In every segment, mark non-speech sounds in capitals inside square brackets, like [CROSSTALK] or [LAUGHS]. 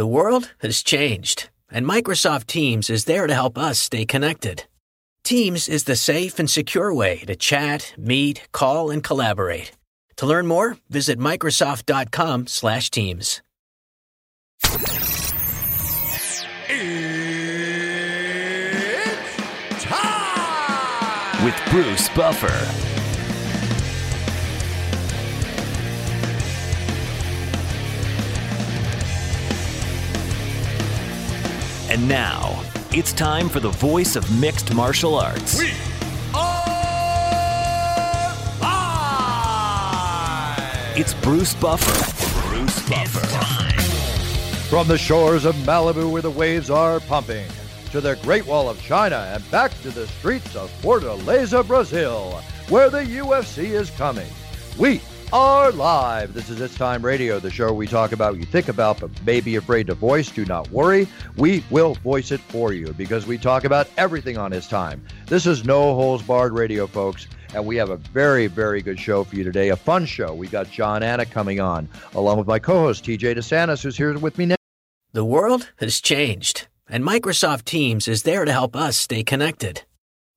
The world has changed, and Microsoft Teams is there to help us stay connected. Teams is the safe and secure way to chat, meet, call, and collaborate. To learn more, visit Microsoft.com/Teams. It's time! with Bruce Buffer. And now, it's time for the voice of mixed martial arts. We are live! It's Bruce Buffer. Bruce Buffer. From the shores of Malibu where the waves are pumping, to the Great Wall of China and back to the streets of Fortaleza, Brazil, where the UFC is coming. We are live. This is It's Time Radio, the show we talk about you think about but may be afraid to voice. Do not worry. We will voice it for you because we talk about everything on It's Time. This is No Holes Barred Radio, folks. And we have a very, very good show for you today. A fun show. We got Jon Anik coming on, along with my co-host TJ DeSantis, who's here with me now. The world has changed, and Microsoft Teams is there to help us stay connected.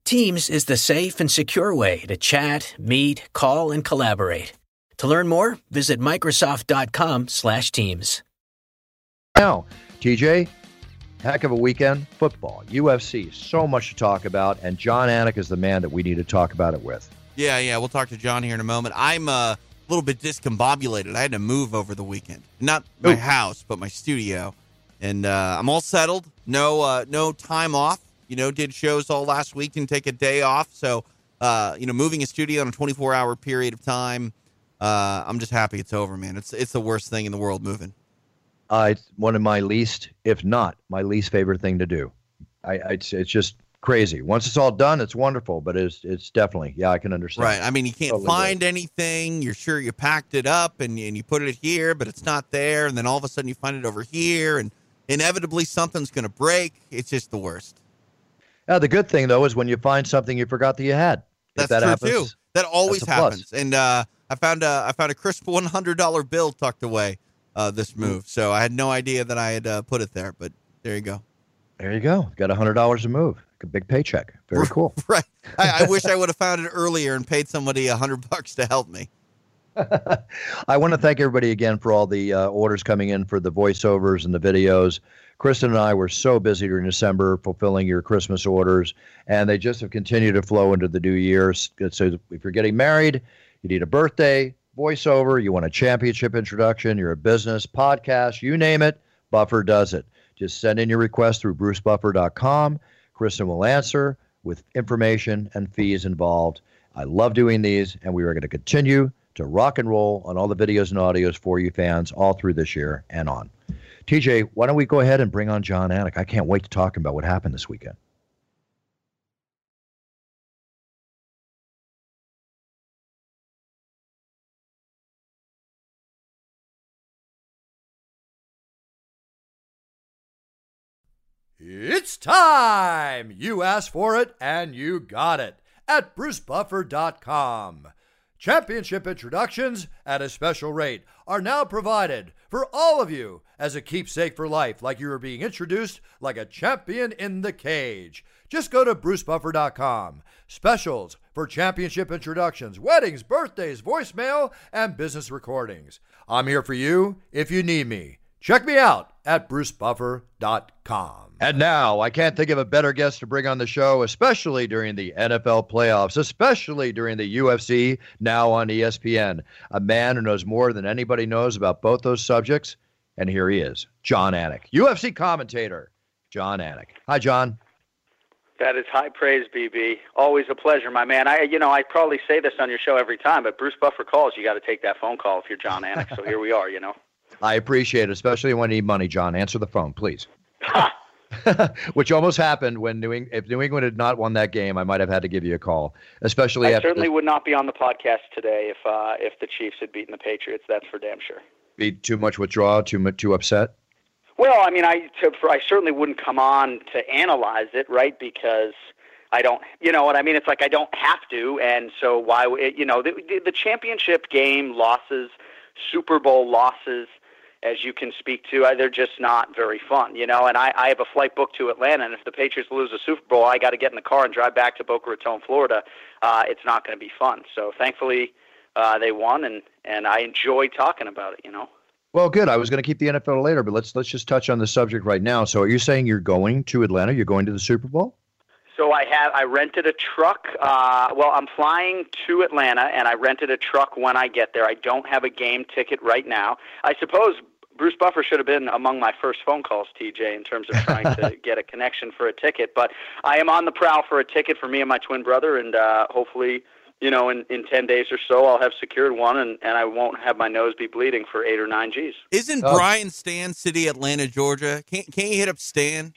Teams is the safe and secure way to chat, meet, call, and collaborate. To learn more, visit Microsoft.com/Teams. Now, TJ, heck of a weekend. Football, UFC, so much to talk about, and Jon Anik is the man that we need to talk about it with. Yeah, yeah. We'll talk to Jon here in a moment. I'm uh, a little bit discombobulated. I had to move over the weekend. Not my Ooh. house, but my studio. And uh, I'm all settled. No uh, no time off. You know, did shows all last week, didn't take a day off. So, uh, you know, moving a studio in a 24 hour period of time, uh, I'm just happy it's over, man. It's it's the worst thing in the world moving. Uh, it's one of my least, if not my least favorite thing to do. I, I it's, it's just crazy. Once it's all done, it's wonderful, but it's it's definitely yeah, I can understand. Right. I mean, you can't Totally find anything. You're sure you packed it up and, and you put it here, but it's not there. And then all of a sudden you find it over here, and inevitably something's going to break. It's just the worst. Yeah, the good thing though is when you find something you forgot that you had. That's that true happens, too. That always a plus. happens. And uh, I found a I found a crisp one hundred dollar bill tucked away uh, this move. So I had no idea that I had uh, put it there, but there you go. There you go. Got a hundred dollars to move. A big paycheck. Very cool. [LAUGHS] Right. I, I wish I would have found it earlier and paid somebody a hundred bucks to help me. [LAUGHS] I want to thank everybody again for all the uh, orders coming in for the voiceovers and the videos. Kristen and I were so busy during December fulfilling your Christmas orders, and they just have continued to flow into the new year. So if you're getting married, you need a birthday voiceover, you want a championship introduction, you're a business podcast, you name it, Buffer does it. Just send in your request through brucebuffer.com. Kristen will answer with information and fees involved. I love doing these, and we are going to continue to rock and roll on all the videos and audios for you fans all through this year and on. TJ, why don't we go ahead and bring on Jon Anik? I can't wait to talk about what happened this weekend. It's time! You asked for it and you got it at brucebuffer.com. Championship introductions at a special rate are now provided for all of you as a keepsake for life, like you are being introduced like a champion in the cage. Just go to brucebuffer.com. Specials for championship introductions, weddings, birthdays, voicemail, and business recordings. I'm here for you if you need me. Check me out at brucebuffer.com. And now, I can't think of a better guest to bring on the show, especially during the NFL playoffs, especially during the UFC, now on ESPN. A man who knows more than anybody knows about both those subjects. And here he is, Jon Anik, UFC commentator, Jon Anik. Hi, Jon. That is high praise, BB. Always a pleasure, my man. I, you know, I probably say this on your show every time, but Bruce Buffer calls. You got to take that phone call if you're Jon Anik. So here we are. You know. I appreciate it, especially when I need money, Jon. Answer the phone, please. [LAUGHS] Which almost happened when New England, if New England had not won that game, I might have had to give you a call. Especially I certainly the, would not be on the podcast today if uh, if the Chiefs had beaten the Patriots. That's for damn sure. be too much withdrawal, too much, too upset. Well, I mean, I to, for, I certainly wouldn't come on to analyze it, right? Because I don't, you know what I mean? It's like I don't have to, and so why? You know, the, the championship game losses, Super Bowl losses, as you can speak to, uh, they're just not very fun, you know. And I, I have a flight booked to Atlanta, and if the Patriots lose a Super Bowl, I got to get in the car and drive back to Boca Raton, Florida. Uh, it's not going to be fun. So thankfully, uh, they won, and and I enjoy talking about it, you know. Well, good. I was going to keep the NFL later, but let's let's just touch on the subject right now. So, are you saying you're going to Atlanta? You're going to the Super Bowl? So I have I rented a truck. Uh, well, I'm flying to Atlanta, and I rented a truck when I get there. I don't have a game ticket right now. I suppose Bruce Buffer should have been among my first phone calls, TJ, in terms of trying to [LAUGHS] get a connection for a ticket. But I am on the prowl for a ticket for me and my twin brother, and uh, hopefully, you know, in, in ten days or so, I'll have secured one, and, and I won't have my nose be bleeding for eight or nine G's. Isn't Oh. Brian Stann City, Atlanta, Georgia? Can't can't you hit up Stann?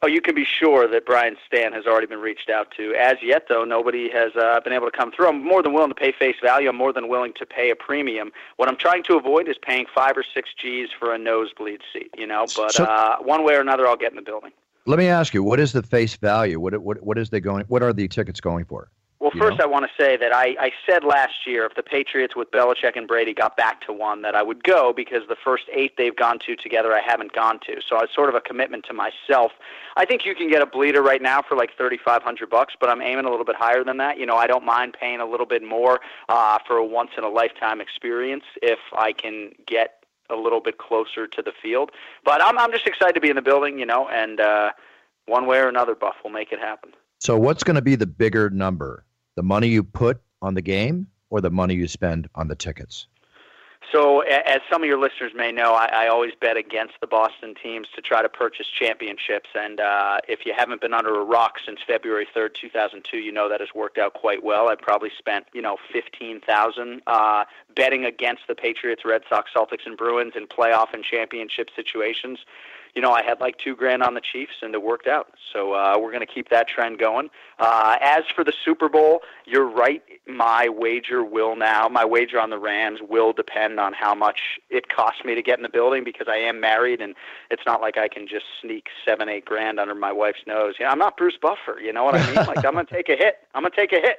Oh, you can be sure that Brian Stann has already been reached out to. As yet, though, nobody has uh, been able to come through. I'm more than willing to pay face value. I'm more than willing to pay a premium. What I'm trying to avoid is paying five or six G's for a nosebleed seat. You know, but So- uh, one way or another, I'll get in the building. Let me ask you, what is the face value? What what what is they going? What are the tickets going for? Well, You first, know? I want to say that I, I said last year if the Patriots with Belichick and Brady got back to one, that I would go because the first eight they've gone to together, I haven't gone to. So it's sort of a commitment to myself. I think you can get a bleeder right now for like thirty five hundred bucks, but I'm aiming a little bit higher than that. You know, I don't mind paying a little bit more uh, for a once in a lifetime experience if I can get a little bit closer to the field. But I'm I'm just excited to be in the building, you know, and uh, one way or another, Buff will make it happen. So, what's going to be the bigger number? The money you put on the game, or the money you spend on the tickets? So, as some of your listeners may know, I, I always bet against the Boston teams to try to purchase championships. And uh, if you haven't been under a rock since February 3rd, 2002, you know that has worked out quite well. I probably spent, you know, 15000 uh, betting against the Patriots, Red Sox, Celtics, and Bruins in playoff and championship situations. You know, I had like two grand on the Chiefs, and it worked out. So uh, we're going to keep that trend going. Uh, as for the Super Bowl, you're right. My wager will now, my wager on the Rams will depend on how much it costs me to get in the building because I am married, and it's not like I can just sneak seven, eight grand under my wife's nose. You know, I'm not Bruce Buffer. You know what I mean? like I'm going to take a hit. I'm going to take a hit.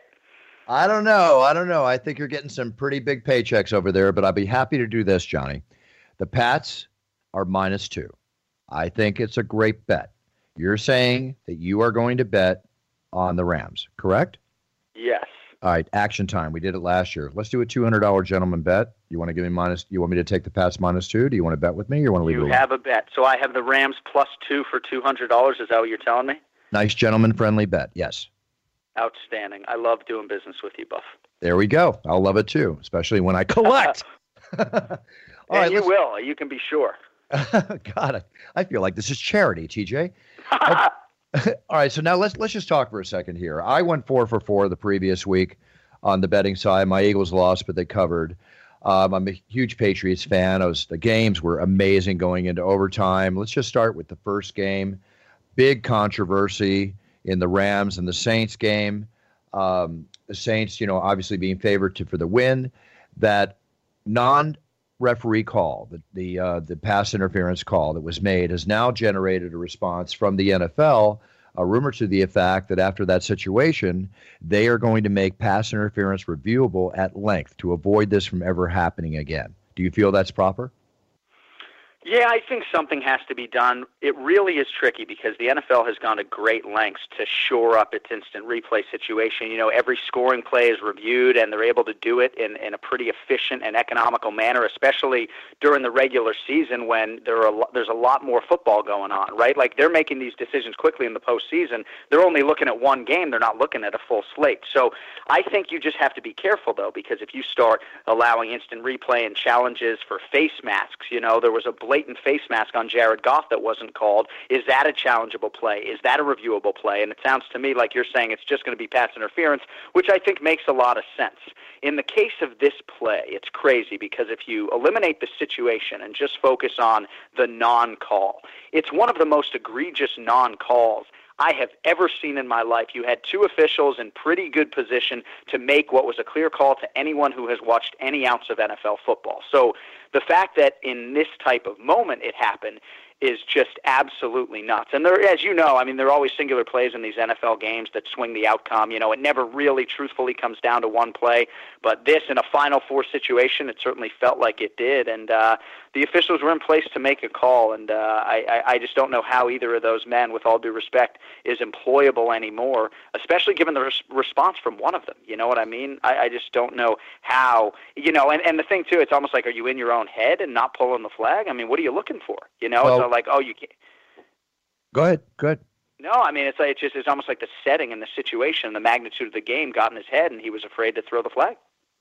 I don't know. I don't know. I think you're getting some pretty big paychecks over there, but I'd be happy to do this, Johnny. The Pats are minus two. I think it's a great bet. You're saying that you are going to bet on the Rams, correct? Yes. All right, action time. We did it last year. Let's do a two hundred dollar gentleman bet. You want to give me minus? You want me to take the Pats minus two? Do you want to bet with me? Or you want to leave it You alone? have a bet. So I have the Rams plus two for two hundred dollars. Is that what you're telling me? Nice gentleman friendly bet. Yes. Outstanding. I love doing business with you, Buff. There we go. I'll love it too, especially when I collect. [LAUGHS] [LAUGHS] All right, you will. You can be sure. [LAUGHS] God, I, I feel like this is charity, TJ. I- [LAUGHS] [LAUGHS] all right, so now let's let's just talk for a second here. I went four for four the previous week on the betting side. My Eagles lost, but they covered. Um, I'm a huge Patriots fan. Was the games were amazing going into overtime. Let's just start with the first game. Big controversy in the Rams and the Saints game. Um, the Saints, you know, obviously being favored to, for the win. That non referee call, the the uh, the pass interference call that was made, has now generated a response from the NFL. A rumor to the effect that after that situation, they are going to make pass interference reviewable at length to avoid this from ever happening again. Do you feel that's proper? Yeah, I think something has to be done. It really is tricky because the NFL has gone to great lengths to shore up its instant replay situation. You know, every scoring play is reviewed, and they're able to do it in, in a pretty efficient and economical manner, especially during the regular season when there are a there's a lot more football going on, right? Like they're making these decisions quickly in the postseason. They're only looking at one game; they're not looking at a full slate. So I think you just have to be careful, though, because if you start allowing instant replay and challenges for face masks, you know, there was a blatant blatant face mask on Jared Goff that wasn't called. Is that a challengeable play? Is that a reviewable play? And it sounds to me like you're saying it's just going to be pass interference, which I think makes a lot of sense. In the case of this play, it's crazy because if you eliminate the situation and just focus on the non call, it's one of the most egregious non calls I have ever seen in my life. You had two officials in pretty good position to make what was a clear call to anyone who has watched any ounce of NFL football. So the fact that in this type of moment it happened is just absolutely nuts. And there, as you know, I mean, there are always singular plays in these NFL games that swing the outcome. You know, it never really, truthfully, comes down to one play. But this, in a Final Four situation, it certainly felt like it did. And uh, the officials were in place to make a call, and uh, I, I just don't know how either of those men, with all due respect, is employable anymore, especially given the res- response from one of them. You know what I mean? I, I just don't know how. You know, and, and the thing too, it's almost like, are you in your own head and not pulling the flag? I mean, what are you looking for? You know, well, it's like, oh, you can't. Go ahead. Go ahead. No, I mean it's like it's just it's almost like the setting and the situation, and the magnitude of the game got in his head, and he was afraid to throw the flag.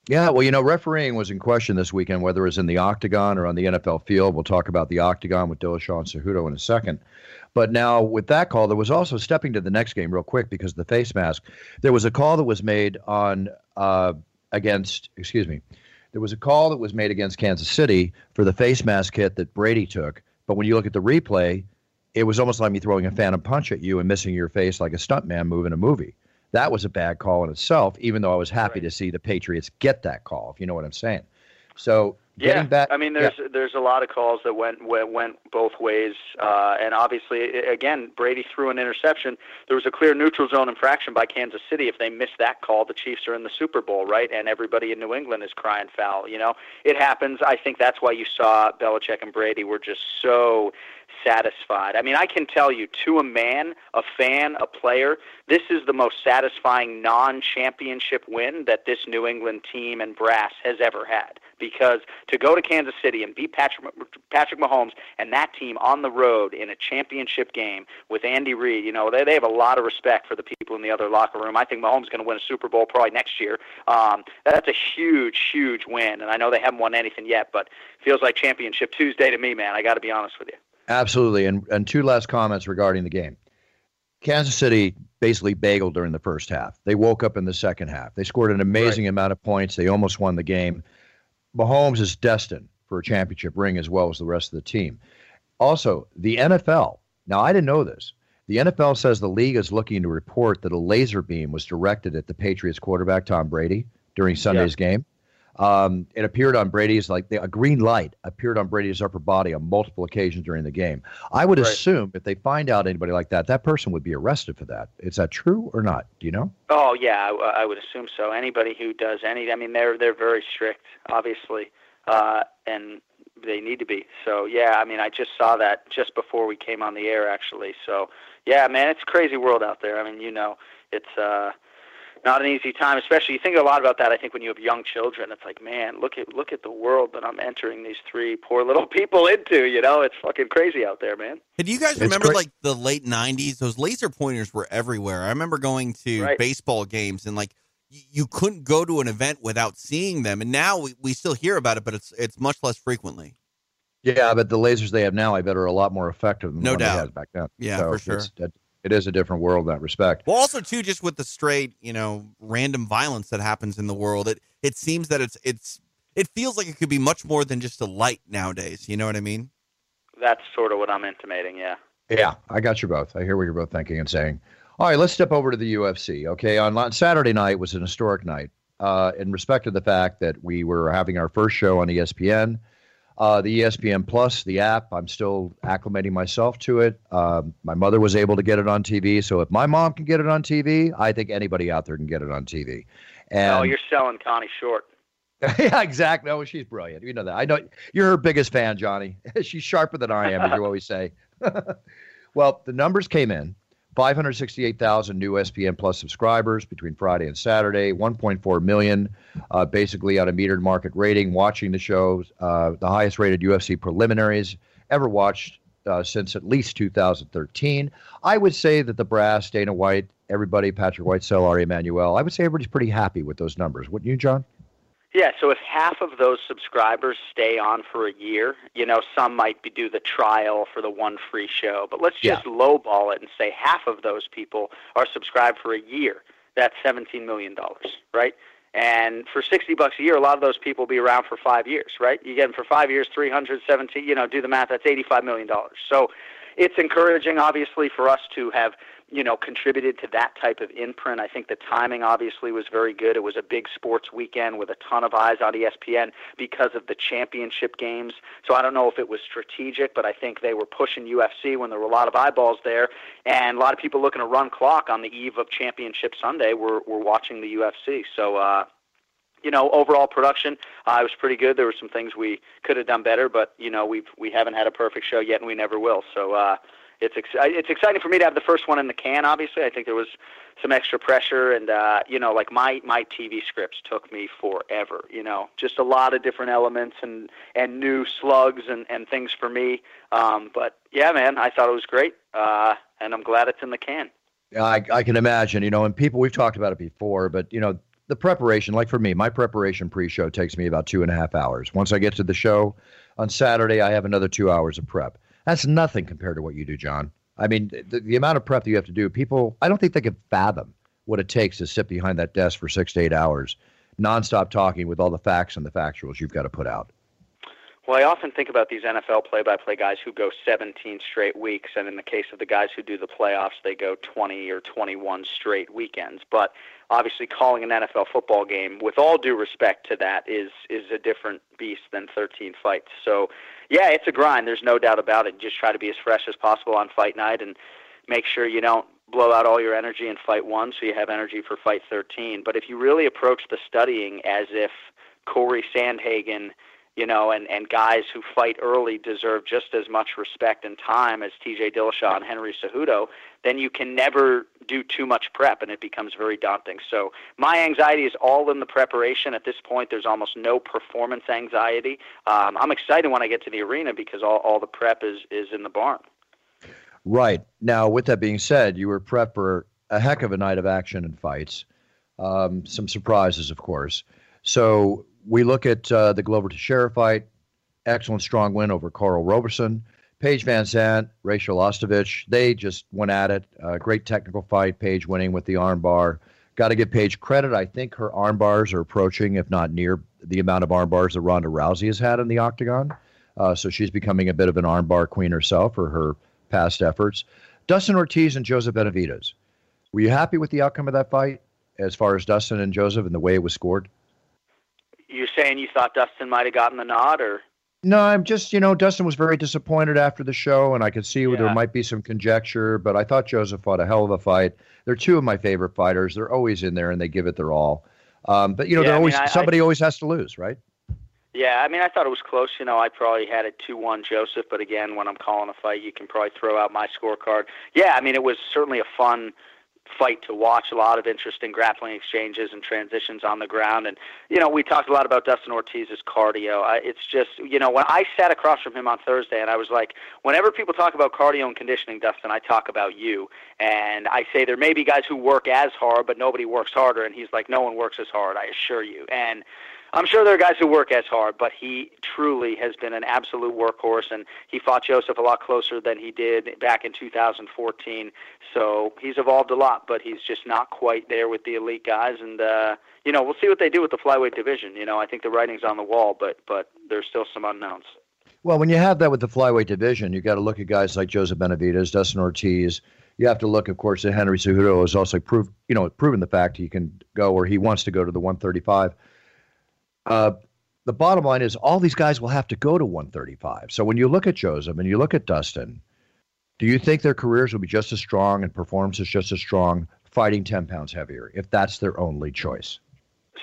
Yeah, well, you know, refereeing was in question this weekend, whether it was in the octagon or on the NFL field. We'll talk about the octagon with Dillashaw and Cejudo in a second. But now with that call, there was also stepping to the next game real quick because of the face mask. There was a call that was made on uh, against, excuse me, there was a call that was made against Kansas City for the face mask hit that Brady took. But when you look at the replay, it was almost like me throwing a phantom punch at you and missing your face like a stuntman move in a movie that was a bad call in itself, even though I was happy right. to see the Patriots get that call, if you know what I'm saying. So yeah, back, I mean, there's yeah. there's a lot of calls that went went, went both ways, uh, and obviously, again, Brady threw an interception. There was a clear neutral zone infraction by Kansas City. If they miss that call, the Chiefs are in the Super Bowl, right? And everybody in New England is crying foul. You know, it happens. I think that's why you saw Belichick and Brady were just so satisfied. I mean, I can tell you, to a man, a fan, a player, this is the most satisfying non championship win that this New England team and brass has ever had. Because to go to Kansas City and beat Patrick, Patrick Mahomes and that team on the road in a championship game with Andy Reid, you know, they, they have a lot of respect for the people in the other locker room. I think Mahomes is going to win a Super Bowl probably next year. Um, that's a huge, huge win. And I know they haven't won anything yet, but feels like championship Tuesday to me, man. I got to be honest with you. Absolutely. And and two last comments regarding the game. Kansas City basically bageled during the first half. They woke up in the second half. They scored an amazing right. amount of points. They almost won the game. Mahomes is destined for a championship ring as well as the rest of the team. Also, the NFL. Now, I didn't know this. The NFL says the league is looking to report that a laser beam was directed at the Patriots quarterback Tom Brady during Sunday's yeah. game. Um, it appeared on Brady's like a green light appeared on Brady's upper body on multiple occasions during the game. I would right. assume if they find out anybody like that, that person would be arrested for that. Is that true or not? Do you know? Oh yeah, I, I would assume so. Anybody who does any, I mean, they're they're very strict, obviously, uh, and they need to be. So yeah, I mean, I just saw that just before we came on the air, actually. So yeah, man, it's a crazy world out there. I mean, you know, it's. uh not an easy time. Especially you think a lot about that. I think when you have young children, it's like, man, look at look at the world that I'm entering these three poor little [LAUGHS] people into. You know, it's fucking crazy out there, man. Hey, do you guys remember cra- like the late '90s? Those laser pointers were everywhere. I remember going to right. baseball games and like you couldn't go to an event without seeing them. And now we, we still hear about it, but it's it's much less frequently. Yeah, but the lasers they have now, I bet, are a lot more effective than no the doubt. they had back then. Yeah, so for sure it is a different world in that respect. Well, also too, just with the straight, you know, random violence that happens in the world, it it seems that it's it's it feels like it could be much more than just a light nowadays. You know what I mean? That's sort of what I'm intimating. Yeah. Yeah, I got you both. I hear what you're both thinking and saying. All right, let's step over to the UFC. Okay, on Saturday night was an historic night. Uh, in respect to the fact that we were having our first show on ESPN, uh, the ESPN Plus, the app, I'm still acclimating myself to it. Um, my mother was able to get it on TV, so if my mom can get it on TV, I think anybody out there can get it on TV. And, oh, you're selling Connie short. [LAUGHS] yeah, exactly. Oh, she's brilliant. You know that. I know you're her biggest fan, Johnny. [LAUGHS] she's sharper than I am, as you always say. [LAUGHS] well, the numbers came in. 568,000 new ESPN Plus subscribers between Friday and Saturday, 1.4 million, uh, basically on a metered market rating, watching the shows, uh, the highest rated UFC preliminaries ever watched uh, since at least 2013. I would say that the brass, Dana White, everybody, Patrick Whitesell, Ari Emanuel, I would say everybody's pretty happy with those numbers. Wouldn't you, Jon? Yeah, so if half of those subscribers stay on for a year, you know, some might be do the trial for the one free show, but let's just Yeah. lowball it and say half of those people are subscribed for a year. That's seventeen million dollars, right? And for sixty bucks a year, a lot of those people will be around for five years, right? You get them for five years, three hundred seventeen. You know, do the math. That's eighty-five million dollars. So it's encouraging, obviously, for us to have you know contributed to that type of imprint. I think the timing obviously was very good. It was a big sports weekend with a ton of eyes on ESPN because of the championship games. So I don't know if it was strategic, but I think they were pushing UFC when there were a lot of eyeballs there, and a lot of people looking to run clock on the eve of Championship Sunday were were watching the UFC. So. uh you know, overall production, uh, was pretty good. There were some things we could have done better, but you know, we've we haven't had a perfect show yet, and we never will. So uh, it's ex- it's exciting for me to have the first one in the can. Obviously, I think there was some extra pressure, and uh, you know, like my my TV scripts took me forever. You know, just a lot of different elements and and new slugs and and things for me. Um, but yeah, man, I thought it was great, uh, and I'm glad it's in the can. Yeah, I, I can imagine, you know, and people, we've talked about it before, but, you know, the preparation, like for me, my preparation pre show takes me about two and a half hours. Once I get to the show on Saturday, I have another two hours of prep. That's nothing compared to what you do, Jon. I mean, the, the amount of prep that you have to do, people, I don't think they can fathom what it takes to sit behind that desk for six to eight hours, nonstop talking with all the facts and the factuals you've got to put out. Well, I often think about these NFL play-by-play guys who go 17 straight weeks, and in the case of the guys who do the playoffs, they go 20 or 21 straight weekends. But obviously, calling an NFL football game, with all due respect to that, is is a different beast than 13 fights. So, yeah, it's a grind. There's no doubt about it. Just try to be as fresh as possible on fight night, and make sure you don't blow out all your energy in fight one, so you have energy for fight 13. But if you really approach the studying as if Cory Sandhagen you know, and, and guys who fight early deserve just as much respect and time as TJ Dillashaw and Henry Cejudo, then you can never do too much prep and it becomes very daunting. So my anxiety is all in the preparation. At this point, there's almost no performance anxiety. Um, I'm excited when I get to the arena because all, all the prep is, is in the barn. Right. Now, with that being said, you were prepped for a heck of a night of action and fights. Um, some surprises, of course. So we look at uh, the Glover Teixeira fight, excellent strong win over Karl Roberson. Paige VanZant, Rachel Ostovich, they just went at it. Uh, great technical fight. Paige winning with the armbar. Got to give Paige credit. I think her armbars are approaching, if not near, the amount of armbars that Ronda Rousey has had in the octagon. Uh, so she's becoming a bit of an armbar queen herself for her past efforts. Dustin Ortiz and Joseph Benavidez. Were you happy with the outcome of that fight as far as Dustin and Joseph and the way it was scored? You're saying you thought Dustin might have gotten the nod, or No, I'm just, you know, Dustin was very disappointed after the show, and I could see Yeah. there might be some conjecture, but I thought Joseph fought a hell of a fight. They're two of my favorite fighters. They're always in there and they give it their all. Um, but, you know, Yeah, they're I always I- I- somebody always has to lose, right? Yeah, I mean, I thought it was close. You know, I probably had it 2 1 Joseph, but again, when I'm calling a fight, you can probably throw out my scorecard. Yeah, I mean, it was certainly a fun fight to watch. A lot of interesting grappling exchanges and transitions on the ground. And, you know, we talked a lot about Dustin Ortiz's cardio. I, it's just, you know, when I sat across from him on Thursday and I was like, whenever people talk about cardio and conditioning, Dustin, I talk about you. And I say there may be guys who work as hard, but nobody works harder. And he's like, no one works as hard, I assure you. And, I'm sure there are guys who work as hard, but he truly has been an absolute workhorse, and he fought Joseph a lot closer than he did back in 2014. So he's evolved a lot, but he's just not quite there with the elite guys. And uh, you know, we'll see what they do with the flyweight division. You know, I think the writing's on the wall, but but there's still some unknowns. Well, when you have that with the flyweight division, you got to look at guys like Joseph Benavidez, Dustin Ortiz. You have to look, of course, at Henry Cejudo has also proved, you know, proven the fact he can go or he wants to go to the 135. Uh, the bottom line is all these guys will have to go to 135. So when you look at Joseph and you look at Dustin, do you think their careers will be just as strong and performances just as strong fighting 10 pounds heavier if that's their only choice?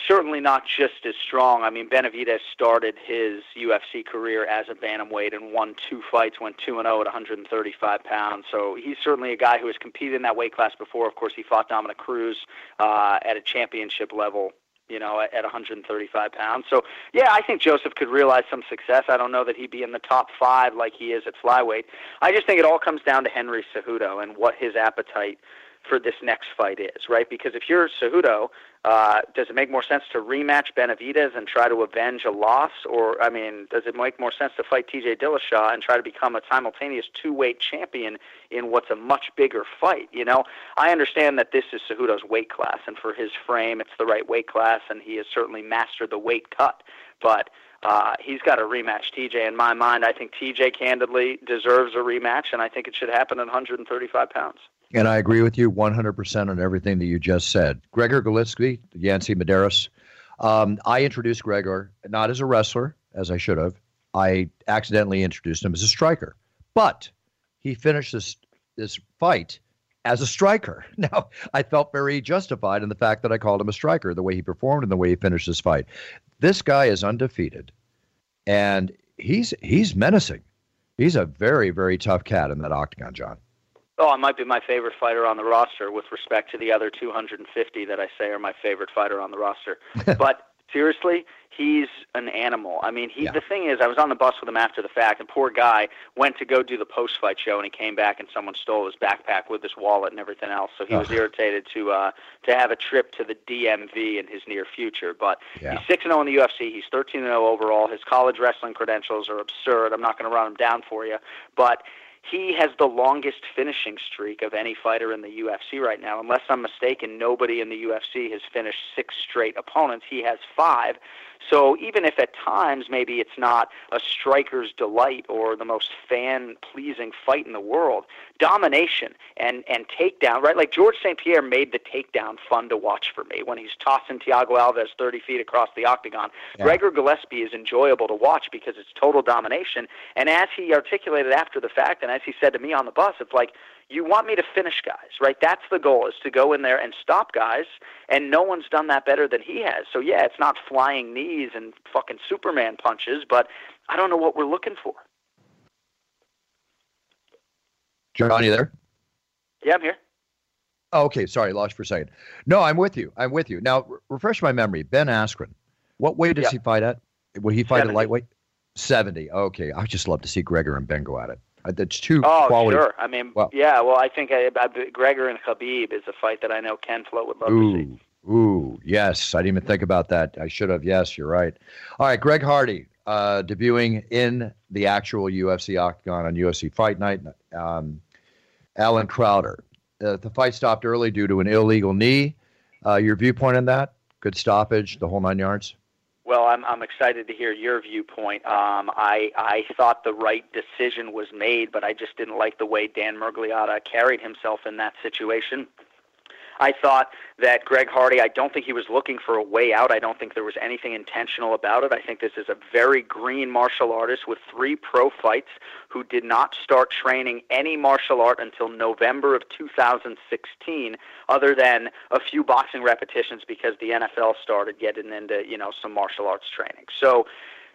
certainly not just as strong. I mean, Benavidez started his UFC career as a bantamweight and won two fights, went 2 and 0 at 135 pounds. So he's certainly a guy who has competed in that weight class before. Of course, he fought Dominick Cruz uh, at a championship level. You know, at, at 135 pounds. So, yeah, I think Joseph could realize some success. I don't know that he'd be in the top five like he is at flyweight. I just think it all comes down to Henry Cejudo and what his appetite for this next fight is, right? Because if you're Cejudo, uh, does it make more sense to rematch Benavidez and try to avenge a loss, or I mean, does it make more sense to fight T.J. Dillashaw and try to become a simultaneous two-weight champion in what's a much bigger fight? You know, I understand that this is Cejudo's weight class, and for his frame, it's the right weight class, and he has certainly mastered the weight cut, but. Uh, he's got a rematch TJ. In my mind, I think TJ candidly deserves a rematch, and I think it should happen at 135 pounds. And I agree with you 100% on everything that you just said. Gregor Gillespie, Yancy Medeiros. Um, I introduced Gregor not as a wrestler, as I should have. I accidentally introduced him as a striker. But he finished this this fight as a striker. [LAUGHS] Now, I felt very justified in the fact that I called him a striker, the way he performed and the way he finished this fight. This guy is undefeated, and he's he's menacing. He's a very very tough cat in that octagon, Jon. Oh, it might be my favorite fighter on the roster with respect to the other 250 that I say are my favorite fighter on the roster. [LAUGHS] but seriously, he's an animal. I mean, he yeah. the thing is, I was on the bus with him after the fact, and poor guy went to go do the post-fight show, and he came back and someone stole his backpack with his wallet and everything else. So he was irritated to uh, to have a trip to the DMV in his near future. But yeah. he's six and zero oh in the UFC. He's thirteen and zero oh overall. His college wrestling credentials are absurd. I'm not going to run them down for you, but he has the longest finishing streak of any fighter in the UFC right now. Unless I'm mistaken, nobody in the UFC has finished six straight opponents. He has five. So even if at times maybe it's not a striker's delight or the most fan pleasing fight in the world, domination and, and takedown, right? Like George St. Pierre made the takedown fun to watch for me when he's tossing Thiago Alves 30 feet across the octagon. Yeah. Gregor Gillespie is enjoyable to watch because it's total domination. And as he articulated after the fact, and as he said to me on the bus, it's like, you want me to finish guys, right? That's the goal is to go in there and stop guys, and no one's done that better than he has. So yeah, it's not flying knees and fucking Superman punches, but I don't know what we're looking for. Jon, you there? Yeah, I'm here. Oh, okay, sorry, lost for a second. No, I'm with you. I'm with you. Now, re- refresh my memory. Ben Askren, what weight does he fight at? Will he fight 70. at lightweight? 70. Okay, I would just love to see Gregor and Ben go at it. Uh, that's two oh, quality. sure. I mean, well, yeah. Well, I think I, I, Gregor and Khabib is a fight that I know Ken Flo would love ooh, to see. Ooh, yes. I didn't even think about that. I should have. Yes, you're right. All right, Greg Hardy uh, debuting in the actual UFC octagon on UFC Fight Night. Um, Allen Crowder. Uh, the fight stopped early due to an illegal knee. Uh, your viewpoint on that? Good stoppage, the whole nine yards. Well, I'm I'm excited to hear your viewpoint. Um, I I thought the right decision was made, but I just didn't like the way Dan Miragliotta carried himself in that situation. I thought that Greg Hardy, I don't think he was looking for a way out. I don't think there was anything intentional about it. I think this is a very green martial artist with three pro fights who did not start training any martial art until November of 2016, other than a few boxing repetitions because the NFL started getting into, you know, some martial arts training. So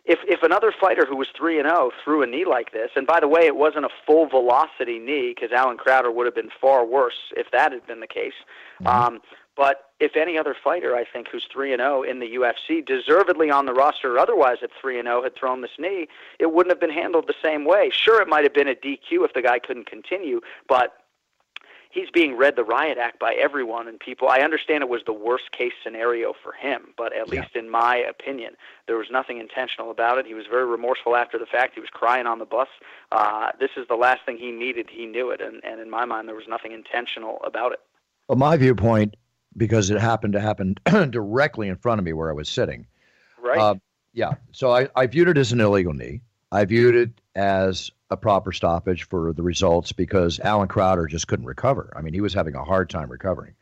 if if another fighter who was three and zero oh threw a knee like this, and by the way, it wasn't a full velocity knee because Allen Crowder would have been far worse if that had been the case. Mm-hmm. Um, but if any other fighter, I think, who's three and zero oh in the UFC, deservedly on the roster or otherwise at three and zero, oh, had thrown this knee, it wouldn't have been handled the same way. Sure, it might have been a DQ if the guy couldn't continue, but he's being read the riot act by everyone and people. I understand it was the worst case scenario for him, but at yeah. least in my opinion, there was nothing intentional about it. He was very remorseful after the fact. He was crying on the bus. Uh, this is the last thing he needed. He knew it, and, and in my mind, there was nothing intentional about it. Well, my viewpoint, because it happened to happen [CLEARS THROAT] directly in front of me where I was sitting. Right. Uh, yeah. So I, I viewed it as an illegal knee. I viewed it as a proper stoppage for the results because Allen Crowder just couldn't recover. I mean, he was having a hard time recovering.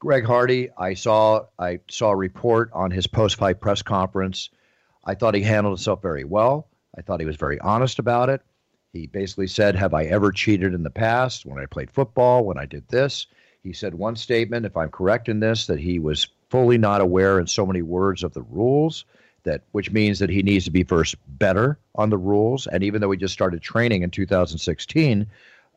Greg Hardy, I saw I saw a report on his post-fight press conference. I thought he handled himself very well. I thought he was very honest about it. He basically said, "Have I ever cheated in the past when I played football, when I did this?" He said one statement, if I'm correct in this, that he was fully not aware in so many words of the rules that which means that he needs to be first better on the rules. And even though he just started training in 2016,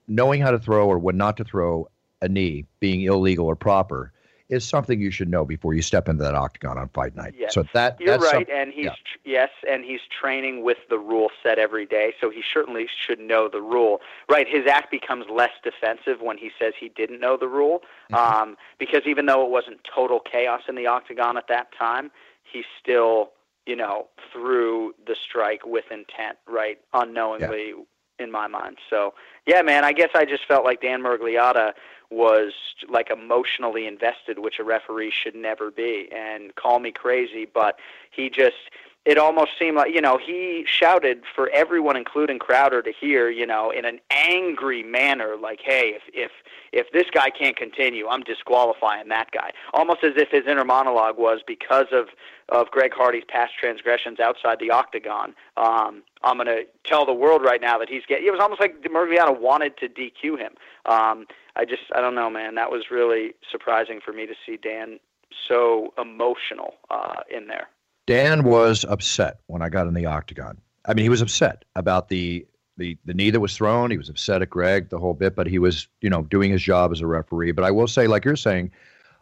knowing how to throw or when not to throw a knee being illegal or proper is something you should know before you step into that octagon on fight night. Yes. So that you're that's right, and he's yeah. tr- yes, and he's training with the rule set every day, so he certainly should know the rule. Right, his act becomes less defensive when he says he didn't know the rule, Mm-hmm. um, because even though it wasn't total chaos in the octagon at that time, he still, you know, through the strike with intent, right, unknowingly. In my mind, so yeah, man. I guess I just felt like Dan Miragliotta was like emotionally invested, which a referee should never be. And call me crazy, but he just it almost seemed like you know he shouted for everyone, including Crowder, to hear you know in an angry manner, like, "Hey, if if if this guy can't continue, I'm disqualifying that guy." Almost as if his inner monologue was because of of Greg Hardy's past transgressions outside the octagon. Um, I'm going to tell the world right now that he's getting. It was almost like Miragliotta wanted to DQ him. Um, I just, I don't know, man. That was really surprising for me to see Dan so emotional uh, in there. Dan was upset when I got in the octagon. I mean, he was upset about the the the knee that was thrown. He was upset at Greg the whole bit, but he was you know doing his job as a referee. But I will say, like you're saying,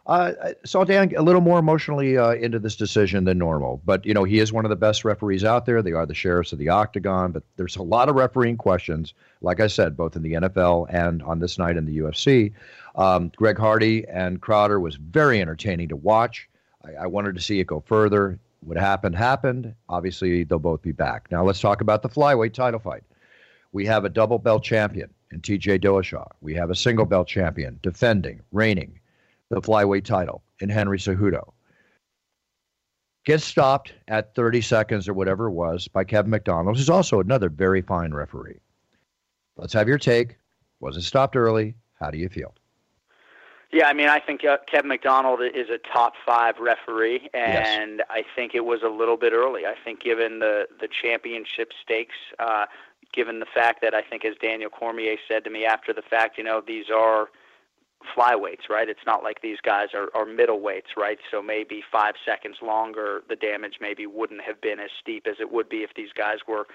uh, I saw Dan a little more emotionally uh, into this decision than normal. But you know, he is one of the best referees out there. They are the sheriffs of the octagon. But there's a lot of refereeing questions, like I said, both in the NFL and on this night in the UFC. Um, Greg Hardy and Crowder was very entertaining to watch. I, I wanted to see it go further. What happened happened. Obviously, they'll both be back. Now let's talk about the flyweight title fight. We have a double belt champion in T.J. Dillashaw. We have a single belt champion defending, reigning the flyweight title in Henry Cejudo. Gets stopped at 30 seconds or whatever it was by Kevin MacDonald, who's also another very fine referee. Let's have your take. Was it stopped early? How do you feel? Yeah, I mean, I think uh, Kevin MacDonald is a top five referee, and I think it was a little bit early. I think given the the championship stakes, uh, given the fact that I think, as Daniel Cormier said to me after the fact, you know, these are flyweights, right? It's not like these guys are, are middleweights, right? So maybe five seconds longer, the damage maybe wouldn't have been as steep as it would be if these guys were,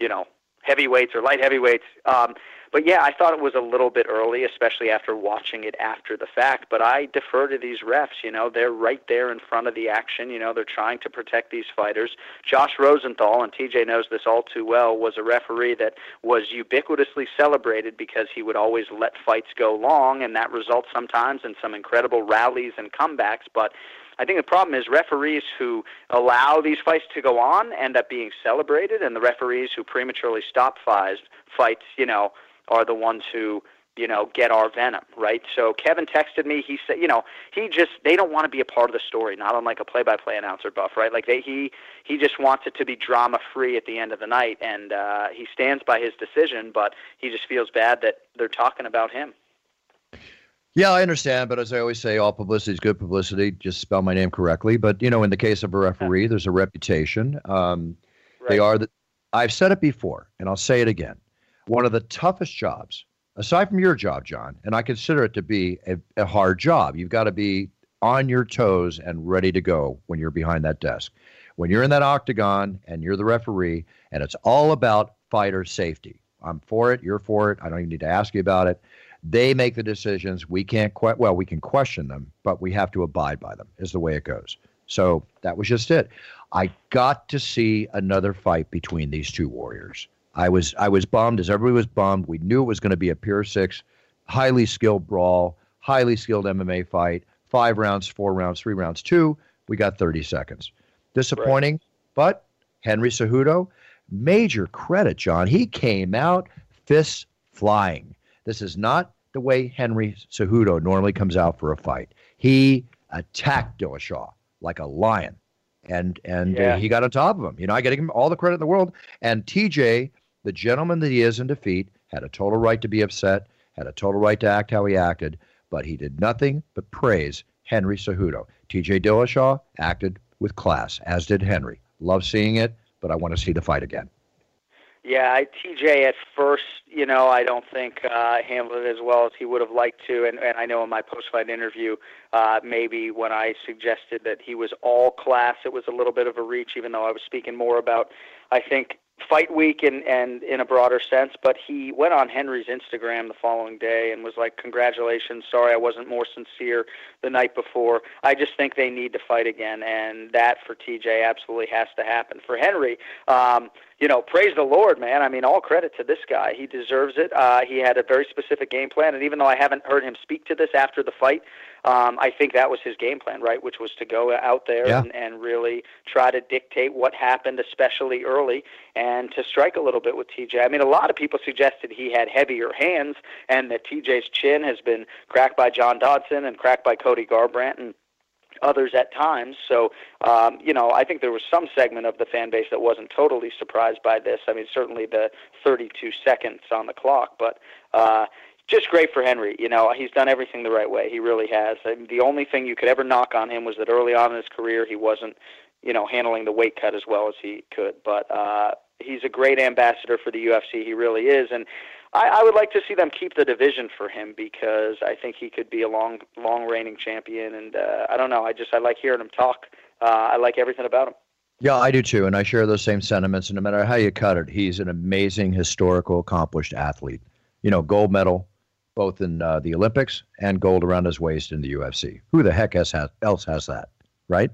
you know, heavyweights or light heavyweights. Um, but yeah, I thought it was a little bit early, especially after watching it after the fact. But I defer to these refs. You know, they're right there in front of the action. You know, they're trying to protect these fighters. Josh Rosenthal, and TJ knows this all too well, was a referee that was ubiquitously celebrated because he would always let fights go long, and that results sometimes in some incredible rallies and comebacks. But I think the problem is referees who allow these fights to go on end up being celebrated, and the referees who prematurely stop fights, fights, you know, are the ones who you know get our venom, right? So Kevin texted me. He said, you know, he just they don't want to be a part of the story, not unlike a play-by-play announcer buff, right? Like they he he just wants it to be drama-free at the end of the night, and uh, he stands by his decision, but he just feels bad that they're talking about him. Yeah, I understand, but as I always say, all publicity is good publicity. Just spell my name correctly. But you know, in the case of a referee, there's a reputation. Um, They are the. I've said it before, and I'll say it again. One of the toughest jobs, aside from your job, Jon, and I consider it to be a, a hard job. You've got to be on your toes and ready to go when you're behind that desk. When you're in that octagon and you're the referee, and it's all about fighter safety. I'm for it. You're for it. I don't even need to ask you about it. They make the decisions. We can't quite, well, we can question them, but we have to abide by them. Is the way it goes. So that was just it. I got to see another fight between these two warriors. I was I was bummed as everybody was bummed. We knew it was going to be a pure six, highly skilled brawl, highly skilled MMA fight. Five rounds, four rounds, three rounds, two. We got 30 seconds. Disappointing, but Henry Cejudo, major credit, Jon. He came out fists flying. This is not the way Henry Cejudo normally comes out for a fight. He attacked Dillashaw like a lion, and and uh, he got on top of him. You know, I get him all the credit in the world. And TJ, the gentleman that he is in defeat, had a total right to be upset, had a total right to act how he acted, but he did nothing but praise Henry Cejudo. TJ Dillashaw acted with class, as did Henry. Love seeing it, but I want to see the fight again. Yeah, I, TJ at first, you know, I don't think uh, handled it as well as he would have liked to. And, and I know in my post-fight interview, uh, maybe when I suggested that he was all class, it was a little bit of a reach, even though I was speaking more about, I think, fight week and and in a broader sense. But he went on Henry's Instagram the following day and was like, "Congratulations! Sorry I wasn't more sincere the night before. I just think they need to fight again, and that for TJ absolutely has to happen. For Henry, um, you know, praise the Lord, man. I mean, all credit to this guy. He deserves it. Uh, he had a very specific game plan, and even though I haven't heard him speak to this after the fight, um, I think that was his game plan, right? Which was to go out there Yeah. and, and really try to dictate what happened, especially early, and to strike a little bit with TJ. I mean, a lot of people suggested he had heavier hands, and that TJ's chin has been cracked by John Dodson and cracked by Cody Garbrandt, and others at times. So, um, you know, I think there was some segment of the fan base that wasn't totally surprised by this. I mean, certainly the 32 seconds on the clock, but uh, just great for Henry. You know, he's done everything the right way. He really has. I the only thing you could ever knock on him was that early on in his career he wasn't, you know, handling the weight cut as well as he could. But uh, he's a great ambassador for the UFC. He really is, and. I, I would like to see them keep the division for him because I think he could be a long, long reigning champion. And uh, I don't know. I just I like hearing him talk. Uh, I like everything about him. Yeah, I do too, and I share those same sentiments. And no matter how you cut it, he's an amazing, historical, accomplished athlete. You know, gold medal, both in uh, the Olympics and gold around his waist in the UFC. Who the heck has, else has that, right?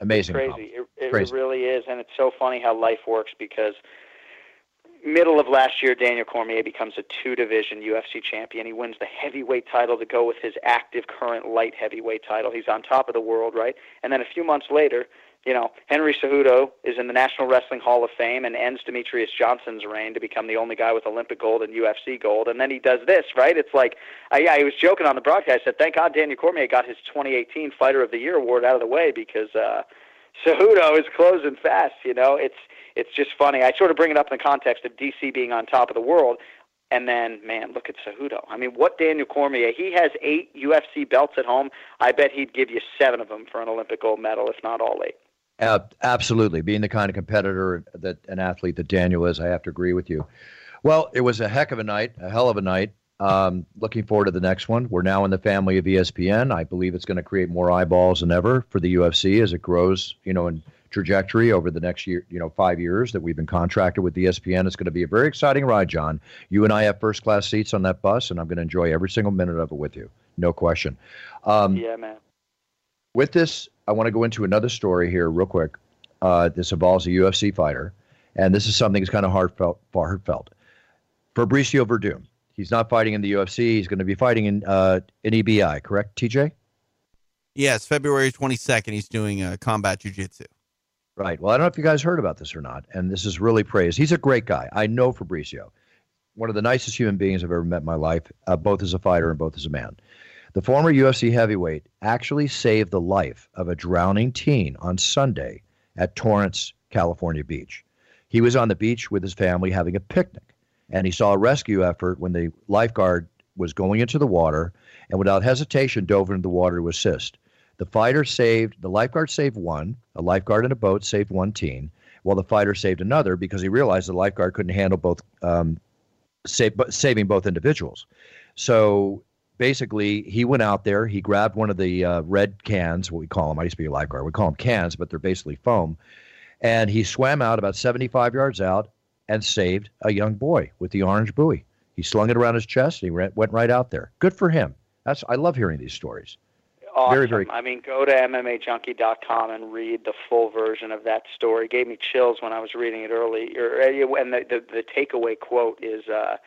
Amazing. Crazy. It, it Crazy. really is, and it's so funny how life works because middle of last year, Daniel Cormier becomes a two-division UFC champion. He wins the heavyweight title to go with his active current light heavyweight title. He's on top of the world, right? And then a few months later, you know, Henry Cejudo is in the National Wrestling Hall of Fame and ends Demetrious Johnson's reign to become the only guy with Olympic gold and UFC gold. And then he does this, right? It's like I, I was joking on the broadcast. I said, "Thank God Daniel Cormier got his 2018 Fighter of the Year award out of the way because uh, Cejudo is closing fast." You know, it's it's just funny. I sort of bring it up in the context of DC being on top of the world. And then, man, look at Cejudo. I mean, what Daniel Cormier? He has eight UFC belts at home. I bet he'd give you seven of them for an Olympic gold medal, if not all eight. Uh, absolutely. Being the kind of competitor that an athlete that Daniel is, I have to agree with you. Well, it was a heck of a night, a hell of a night. Um, looking forward to the next one. We're now in the family of ESPN. I believe it's going to create more eyeballs than ever for the UFC as it grows, you know, in trajectory over the next year, you know, five years that we've been contracted with ESPN. It's going to be a very exciting ride, Jon. You and I have first class seats on that bus, and I'm going to enjoy every single minute of it with you. No question. Um, yeah, man. with this, I want to go into another story here, real quick. Uh, this involves a UFC fighter, and this is something that's kind of heartfelt. Heartfelt. Fabricio Werdum. He's not fighting in the UFC. He's going to be fighting in uh, in EBI. Correct, TJ? Yes, February 22nd, he's doing uh, combat jujitsu. Right. Well, I don't know if you guys heard about this or not, and this is really praised. He's a great guy. I know Fabricio, one of the nicest human beings I've ever met in my life, uh, both as a fighter and both as a man. The former UFC heavyweight actually saved the life of a drowning teen on Sunday at Torrance, California beach. He was on the beach with his family having a picnic, and he saw a rescue effort when the lifeguard was going into the water and without hesitation dove into the water to assist. The fighter saved, the lifeguard saved one, a lifeguard in a boat saved one teen, while the fighter saved another because he realized the lifeguard couldn't handle both, um, save, saving both individuals. So basically, he went out there, he grabbed one of the uh, red cans, what we call them, I used to be a lifeguard, we call them cans, but they're basically foam, and he swam out about 75 yards out and saved a young boy with the orange buoy. He slung it around his chest and he went, went right out there. Good for him. That's I love hearing these stories. Awesome. Very, very- I mean, go to MMAJunkie.com and read the full version of that story. It gave me chills when I was reading it earlier. And the, the, the takeaway quote is uh,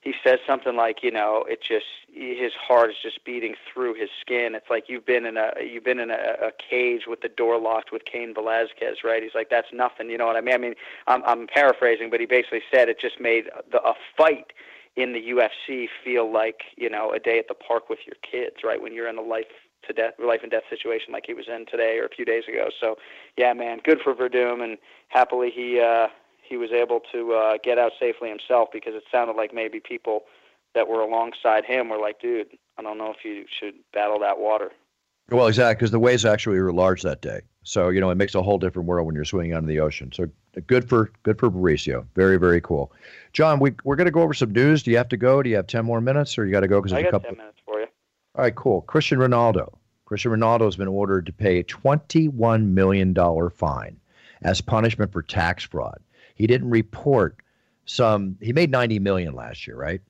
he says something like, you know, it just his heart is just beating through his skin. It's like you've been in a you've been in a, a cage with the door locked with Cain Velasquez, right? He's like, that's nothing. You know what I mean? I mean, I'm, I'm paraphrasing, but he basically said it just made the, a fight in the UFC feel like you know a day at the park with your kids, right? When you're in a life to death, life and death situation like he was in today or a few days ago. So, yeah, man, good for Werdum, and happily he uh, he was able to uh, get out safely himself because it sounded like maybe people that were alongside him were like, dude, I don't know if you should battle that water. Well, exactly, because the waves actually were large that day. So you know it makes a whole different world when you're swimming out in the ocean. So good for good for Mauricio. Very very cool. Jon, we we're going to go over some news. Do you have to go? Do you have ten more minutes, or you got to go because I there's a got couple? ten minutes. All right, cool. Christian Ronaldo. Christian Ronaldo has been ordered to pay a $21 million fine as punishment for tax fraud. He didn't report some. He made 90 million last year, right?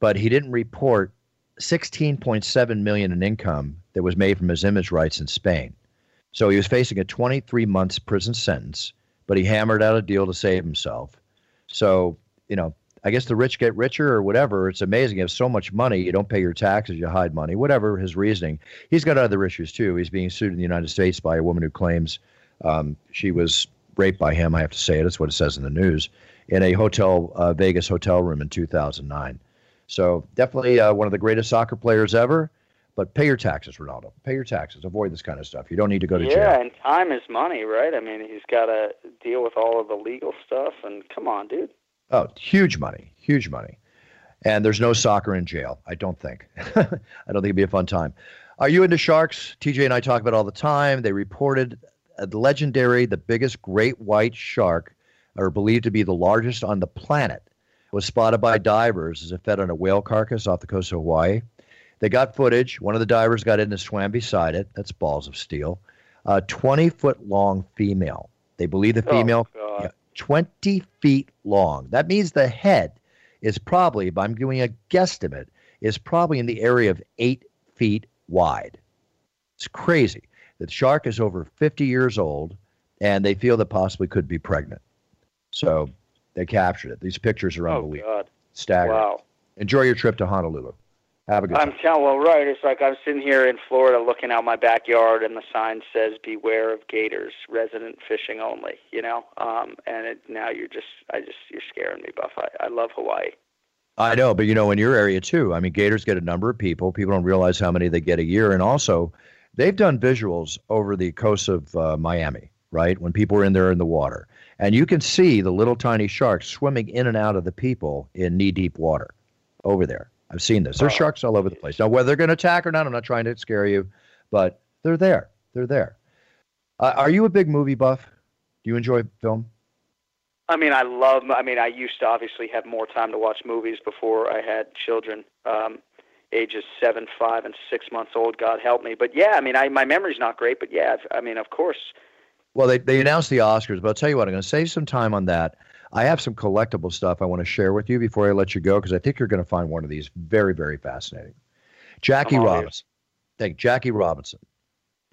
But he didn't report 16.7 million in income that was made from his image rights in Spain. So he was facing a 23 months prison sentence, but he hammered out a deal to save himself. So, you know, I guess the rich get richer or whatever. It's amazing. You have so much money, you don't pay your taxes, you hide money, whatever his reasoning. He's got other issues too. He's being sued in the United States by a woman who claims um, she was raped by him. I have to say it. It's what it says in the news in a hotel, uh, Vegas hotel room in 2009. So definitely uh, one of the greatest soccer players ever. But pay your taxes, Ronaldo. Pay your taxes. Avoid this kind of stuff. You don't need to go to yeah, jail. Yeah, and time is money, right? I mean, he's got to deal with all of the legal stuff. And come on, dude. Oh, huge money, huge money. And there's no soccer in jail. I don't think. [LAUGHS] I don't think it'd be a fun time. Are you into sharks? TJ and I talk about all the time. They reported a legendary, the biggest great white shark, or believed to be the largest on the planet, was spotted by divers as it fed on a whale carcass off the coast of Hawaii. They got footage. One of the divers got in and swam beside it. That's balls of steel. A 20 foot long female. They believe the oh, female, oh, yeah, 20 feet long. That means the head is probably, if I'm doing a guesstimate, is probably in the area of eight feet wide. It's crazy. The shark is over 50 years old, and they feel that possibly could be pregnant. So they captured it. These pictures are oh, unbelievable. God. Staggering. Wow. Enjoy your trip to Honolulu. Have a good I'm telling. Well, right. It's like I'm sitting here in Florida, looking out my backyard, and the sign says "Beware of gators, resident fishing only." You know, um, and it, now you're just, I just, you're scaring me, Buff. I, I love Hawaii. I know, but you know, in your area too. I mean, gators get a number of people. People don't realize how many they get a year, and also, they've done visuals over the coast of uh, Miami, right? When people are in there in the water, and you can see the little tiny sharks swimming in and out of the people in knee-deep water over there. I've seen this. There's sharks all over the place. Now, whether they're going to attack or not, I'm not trying to scare you, but they're there. They're there. Uh, are you a big movie buff? Do you enjoy film? I mean, I love. I mean, I used to obviously have more time to watch movies before I had children, um, ages seven, five, and six months old. God help me. But yeah, I mean, I my memory's not great, but yeah, I mean, of course. Well, they, they announced the Oscars, but I'll tell you what, I'm going to save some time on that. I have some collectible stuff I want to share with you before I let you go because I think you're going to find one of these very, very fascinating. Jackie Robinson. Thank Jackie Robinson.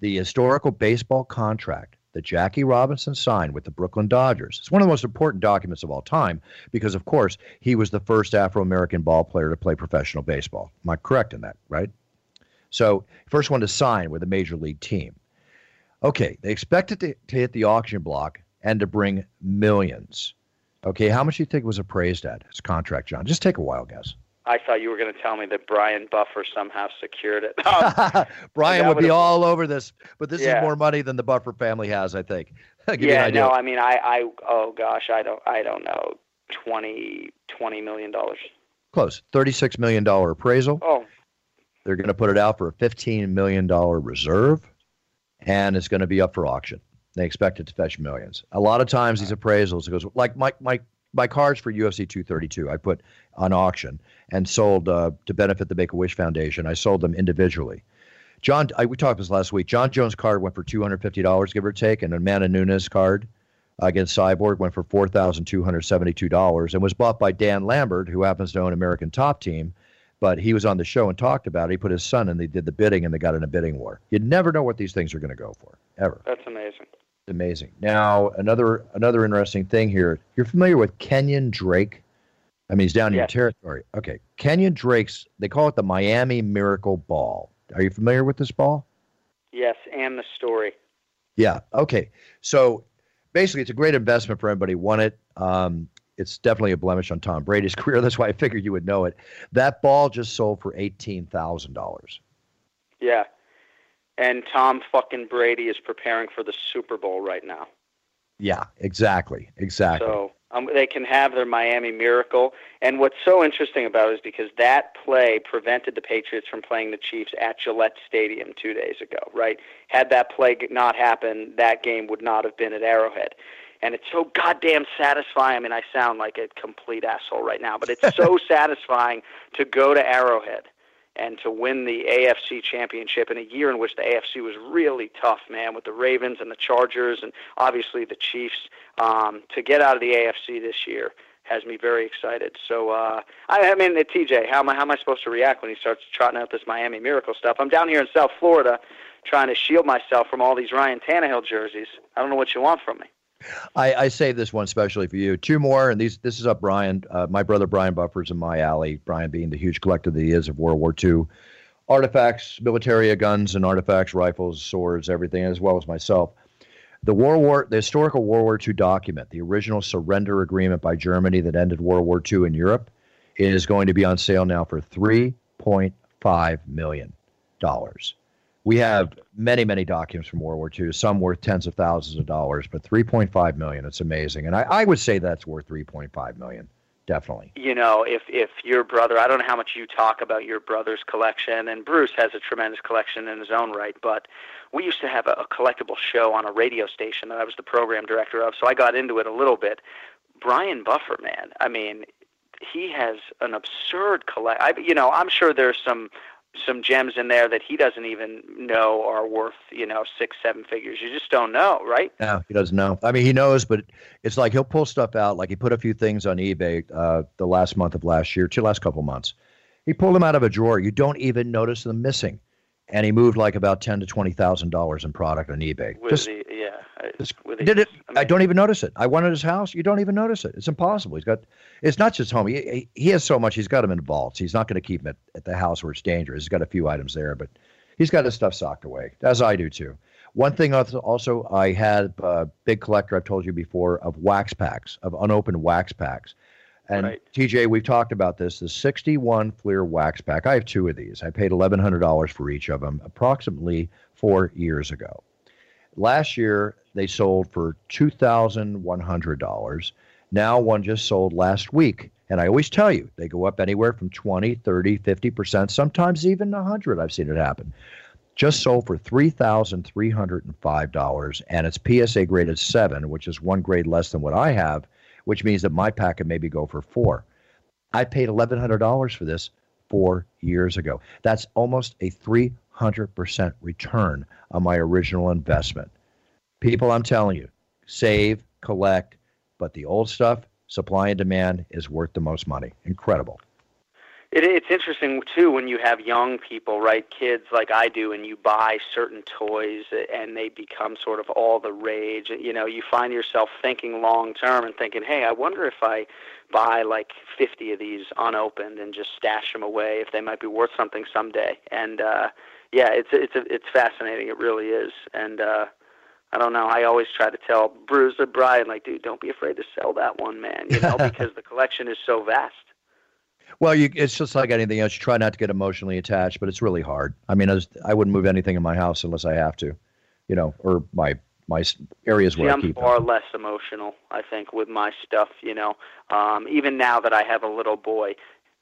The historical baseball contract that Jackie Robinson signed with the Brooklyn Dodgers. It's one of the most important documents of all time because, of course, he was the first Afro American ball player to play professional baseball. Am I correct in that, right? So, first one to sign with a major league team. Okay, they expect it to, to hit the auction block and to bring millions. Okay, how much do you think it was appraised at his contract, Jon? Just take a wild guess. I thought you were going to tell me that Brian Buffer somehow secured it. [LAUGHS] Um, [LAUGHS] Brian would be all over this, but this Yeah. is more money than the Buffer family has, I think. I'll [LAUGHS] give an yeah, no, I mean, I, I, oh gosh, I don't, I don't know, twenty, twenty million dollars. Close. $36 million appraisal. Oh, They're going to put it out for a $15 million reserve, and it's going to be up for auction. They expect it to fetch millions. A lot of times, these appraisals, it goes like my, my, my cards for UFC 232, I put on auction and sold uh, to benefit the Make a Wish Foundation. I sold them individually. Jon, I, we talked this last week. Jon Jones' card went for $250, give or take, and Amanda Nunes' card against Cyborg went for $4,272 and was bought by Dan Lambert, who happens to own American Top Team. But he was on the show and talked about it. He put his son and they did the bidding and they got in a bidding war. You never know what these things are going to go for, ever. that's amazing. Amazing. Now, another another interesting thing here. You're familiar with Kenyan Drake? I mean, he's down in your territory. Okay. Kenyan Drake's, they call it the Miami Miracle Ball. Are you familiar with this ball? Yes, and the story. Yeah. Okay. So basically, it's a great investment for anybody who won it. Um, it's definitely a blemish on Tom Brady's [LAUGHS] career. That's why I figured you would know it. That ball just sold for eighteen thousand dollars. Yeah, and Tom fucking Brady is preparing for the Super Bowl right now. Yeah. Exactly. Exactly. So um, they can have their Miami Miracle. And what's so interesting about it is because that play prevented the Patriots from playing the Chiefs at Gillette Stadium two days ago, right? Had that play not happened, that game would not have been at Arrowhead. And it's so goddamn satisfying. I mean, I sound like a complete asshole right now, but it's so [LAUGHS] satisfying to go to Arrowhead and to win the AFC championship in a year in which the AFC was really tough, man, with the Ravens and the Chargers and obviously the Chiefs. Um, to get out of the AFC this year has me very excited. So, uh, I, I mean, uh, TJ, how am I how am I supposed to react when he starts trotting out this Miami Miracle stuff? I'm down here in South Florida, trying to shield myself from all these Ryan Tannehill jerseys. I don't know what you want from me. I, I this one especially for you. Two more, and these this is up Brian, uh, my brother Brian Buffer's in my alley. Brian being the huge collector that he is of World War II artifacts, military guns and artifacts, rifles, swords, everything, as well as myself. The World War, the historical World War II document, the original surrender agreement by Germany that ended World War II in Europe, is going to be on sale now for three point five million dollars. We have many, many documents from World War II, some worth tens of thousands of dollars, but 3.5 million, it's amazing. And I, I would say that's worth 3.5 million. Definitely. You know, if if your brother, I don't know how much you talk about your brother's collection, and Bruce has a tremendous collection in his own right, but we used to have a, a collectible show on a radio station that I was the program director of, so I got into it a little bit. Brian Buffer, man, I mean, he has an absurd collect. I, you know, I'm sure there's some some gems in there that he doesn't even know are worth you know six seven figures. You just don't know right? No he doesn't know. I mean he knows but it's like he'll pull stuff out like he put a few things on ebay uh, the last month of last year two last couple months. He pulled them out of a drawer. You don't even notice them missing. And he moved like about ten to twenty thousand dollars in product on ebay. With just, the, yeah just did it I, mean, I, don't even notice it i went at his house you don't even notice it it's impossible he's got it's not just home he, he has so much he's got them in vaults he's not going to keep them at, at the house where it's dangerous he's got a few items there but he's got his stuff socked away as i do too one thing also i had a big collector i've told you before of wax packs of unopened wax packs and right. TJ, we've talked about this. The 61 Fleer wax pack. I have two of these. I paid $1,100 for each of them approximately four years ago. Last year, they sold for $2,100. Now, one just sold last week. And I always tell you, they go up anywhere from 20, 30, 50%, sometimes even 100 I've seen it happen. Just sold for $3,305, and it's PSA graded 7, which is one grade less than what I have which means that my pack can maybe go for four. I paid $1,100 for this four years ago. That's almost a 300% return on my original investment. People, I'm telling you, save, collect, but the old stuff, supply and demand, is worth the most money. Incredible. It, it's interesting too when you have young people, right, kids like I do, and you buy certain toys and they become sort of all the rage. You know, you find yourself thinking long term and thinking, "Hey, I wonder if I buy like 50 of these unopened and just stash them away if they might be worth something someday." And uh yeah, it's it's it's fascinating. It really is. And uh I don't know. I always try to tell Bruce or Brian, like, dude, don't be afraid to sell that one, man. You know, [LAUGHS] because the collection is so vast. Well, you, it's just like anything else. You try not to get emotionally attached, but it's really hard. I mean, I, was, I wouldn't move anything in my house unless I have to, you know, or my my areas where See, I I'm keep far them. less emotional, I think, with my stuff. You know, um, even now that I have a little boy,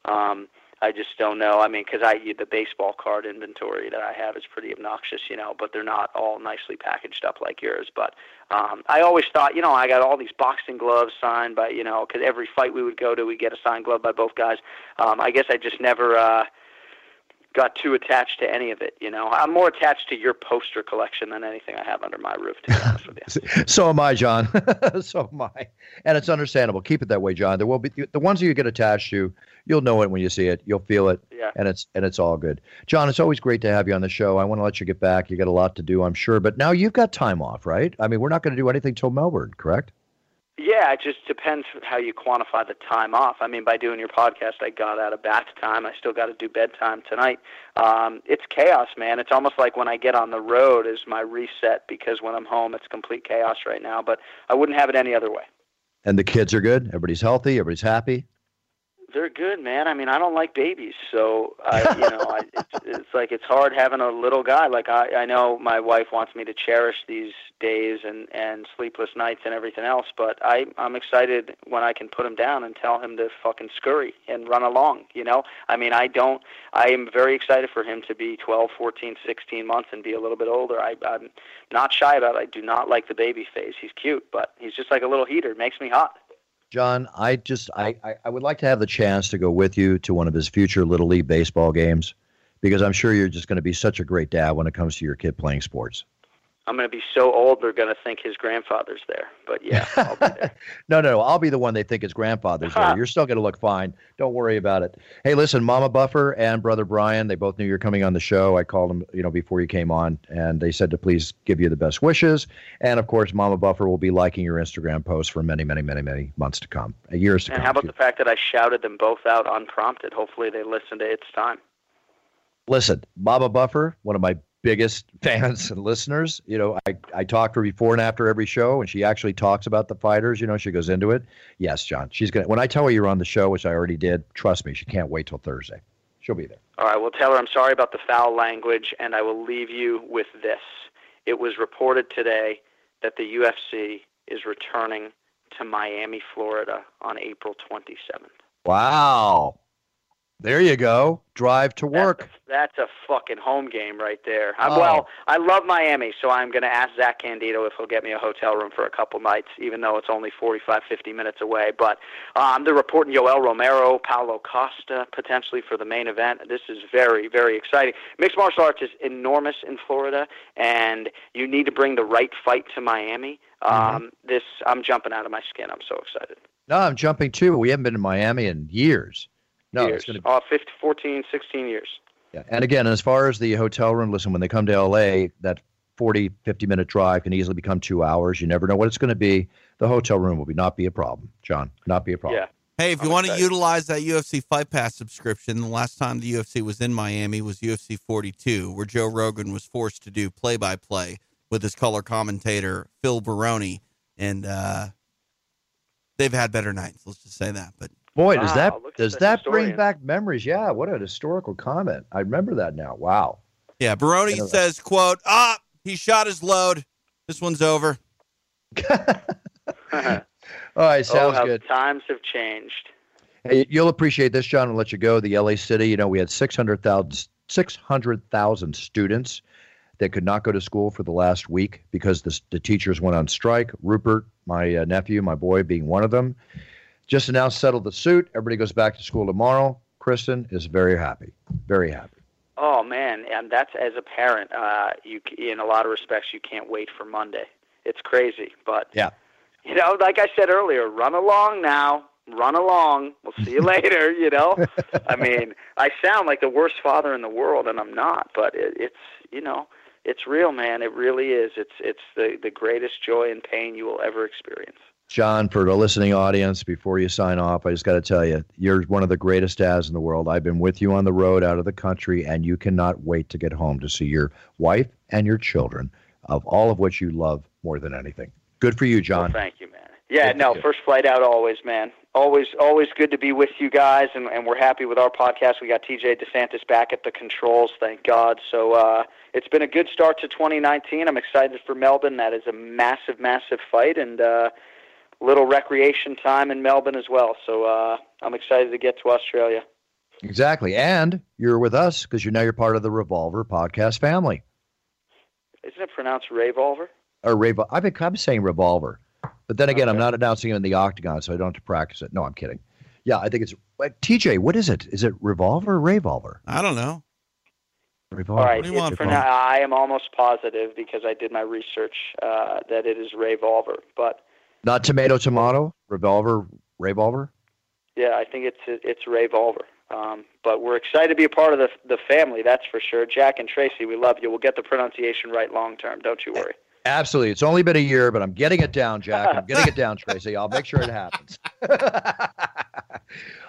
um, I just don't know. I mean, because I the baseball card inventory that I have is pretty obnoxious, you know, but they're not all nicely packaged up like yours. But um, I always thought, you know, I got all these boxing gloves signed by, you know, because every fight we would go to, we get a signed glove by both guys. Um, I guess I just never. Uh, got too attached to any of it. You know, I'm more attached to your poster collection than anything I have under my roof. To be honest with you. [LAUGHS] so am I, Jon. [LAUGHS] so am I, and it's understandable. Keep it that way, Jon. There will be the ones that you get attached to. You'll know it when you see it. You'll feel it. Yeah. And it's and it's all good. Jon, it's always great to have you on the show. I want to let you get back. You got a lot to do, I'm sure. But now you've got time off, right? I mean, we're not going to do anything till Melbourne, correct? Yeah, it just depends how you quantify the time off. I mean, by doing your podcast, I got out of bath time. I still got to do bedtime tonight. Um, it's chaos, man. It's almost like when I get on the road is my reset because when I'm home, it's complete chaos right now. But I wouldn't have it any other way. And the kids are good. Everybody's healthy. Everybody's happy they're good, man. I mean, I don't like babies, so I, you know, I, [LAUGHS] it's, it's like it's hard having a little guy. Like I, I know my wife wants me to cherish these days and and sleepless nights and everything else, but I, I'm excited when I can put him down and tell him to fucking scurry and run along. You know, I mean, I don't. I am very excited for him to be 12, 14, 16 months and be a little bit older. I, I'm not shy about it. I do not like the baby phase. He's cute, but he's just like a little heater. It makes me hot. Jon, I just I, I, would like to have the chance to go with you to one of his future little league baseball games. because I'm sure you're just going to be such a great dad when it comes to your kid playing sports. I'm going to be so old they're going to think his grandfather's there. But yeah, [LAUGHS] I'll be there. no, no, no. I'll be the one they think his grandfather's there. [LAUGHS] You're still going to look fine. Don't worry about it. Hey, listen, Mama Buffer and Brother Brian, they both knew you're coming on the show. I called them, you know, before you came on, and they said to please give you the best wishes. And of course, Mama Buffer will be liking your Instagram posts for many, many, many, many months to come, uh, years to and come. And how about too. the fact that I shouted them both out unprompted? Hopefully they listened to It's Time. Listen, Mama Buffer, one of my biggest [LAUGHS] fans and listeners. You know, I, I talk to her before and after every show, and she actually talks about the fighters. You know, she goes into it. Yes, Jon, she's gonna. When I tell her you're on the show, which I already did, trust me, she can't wait till Thursday. She'll be there. All right, well, tell her I'm sorry about the foul language, and I will leave you with this. It was reported today that the UFC is returning to Miami, Florida on April 27th. Wow. There you go. Drive to work. That's, that's a fucking home game right there. I'm, Oh. Well, I love Miami, so I'm going to ask Zach Candido if he'll get me a hotel room for a couple nights, even though it's only 45, 50 minutes away. But um, they're reporting Yoel Romero, Paulo Costa, potentially for the main event. This is very, very exciting. Mixed martial arts is enormous in Florida, and you need to bring the right fight to Miami. Um, This, I'm jumping out of my skin. I'm so excited. No, I'm jumping too. We haven't been to Miami in years. No, years. it's going to Oh, 50, 14, 16 years. Yeah. And again, as far as the hotel room, listen, when they come to LA, that 40, 50 minute drive can easily become two hours. You never know what it's going to be. The hotel room will be not be a problem, Jon. Not be a problem. Yeah. Hey, if you I'm want to utilize that UFC Fight Pass subscription, the last time the UFC was in Miami was UFC 42, where Joe Rogan was forced to do play by play with his color commentator, Phil Baroni. And uh, they've had better nights, let's just say that. But Boy, does Wow, that does the that bring back memories? Yeah, what an historical comment. I remember that now. Wow. yeah, Baroni I says, quote, ah, he shot his load. This one's over. [LAUGHS] [LAUGHS] All right, oh, sounds how good. times have changed. Hey, you'll appreciate this, Jon. I'll let you go. The LA City, you know, we had 600,000 600,000 students that could not go to school for the last week because the, the teachers went on strike. Rupert, my uh, nephew, my boy, being one of them, just announced settled the suit. Everybody goes back to school tomorrow. Kristen is very happy, very happy. Oh man, and that's as a parent, uh, you c- in a lot of respects you can't wait for Monday. It's crazy, but Yeah. you know, like I said earlier, run along now, run along. We'll see you [LAUGHS] later. You know, I mean, I sound like the worst father in the world, and I'm not, but it, it's you know, it's real, man. It really is. It's it's the the greatest joy and pain you will ever experience. Jon, for the listening audience, before you sign off, I just got to tell you, you're one of the greatest dads in the world. I've been with you on the road out of the country, and you cannot wait to get home to see your wife and your children, of all of which you love more than anything. Good for you, Jon. Well, thank you, man. Yeah, Good no, first flight out always, man. Always, always good to be with you guys, and, and we're happy with our podcast. We got TJ DeSantis back at the controls, thank God. So uh, it's been a good start to 2019. I'm excited for Melbourne. That is a massive, massive fight, and uh, little recreation time in Melbourne as well. So uh, I'm excited to get to Australia. Exactly. And you're with us because you're now you're part of the Revolver podcast family. Isn't it pronounced Revolver? Or Revol- I've been I'm saying Revolver. But then again, I'm not announcing it in the octagon, so I don't have to practice it. No, I'm kidding. Yeah, I think it's wait, TJ. What is it? Is it Revolver or Revolver? I don't know. Revolver. All right, do you want it's from pronou- I am almost positive because I did my research uh, that it is Revolver, but Not tomato, tomato. Revolver, Revolver. Yeah, I think it's it's Revolver. Um, but we're excited to be a part of the the family. That's for sure. Jack and Tracy, we love you. We'll get the pronunciation right long term. Don't you worry. Absolutely. It's only been a year, but I'm getting it down, Jack. I'm getting it [LAUGHS] down, Tracy. I'll make sure it happens. [LAUGHS]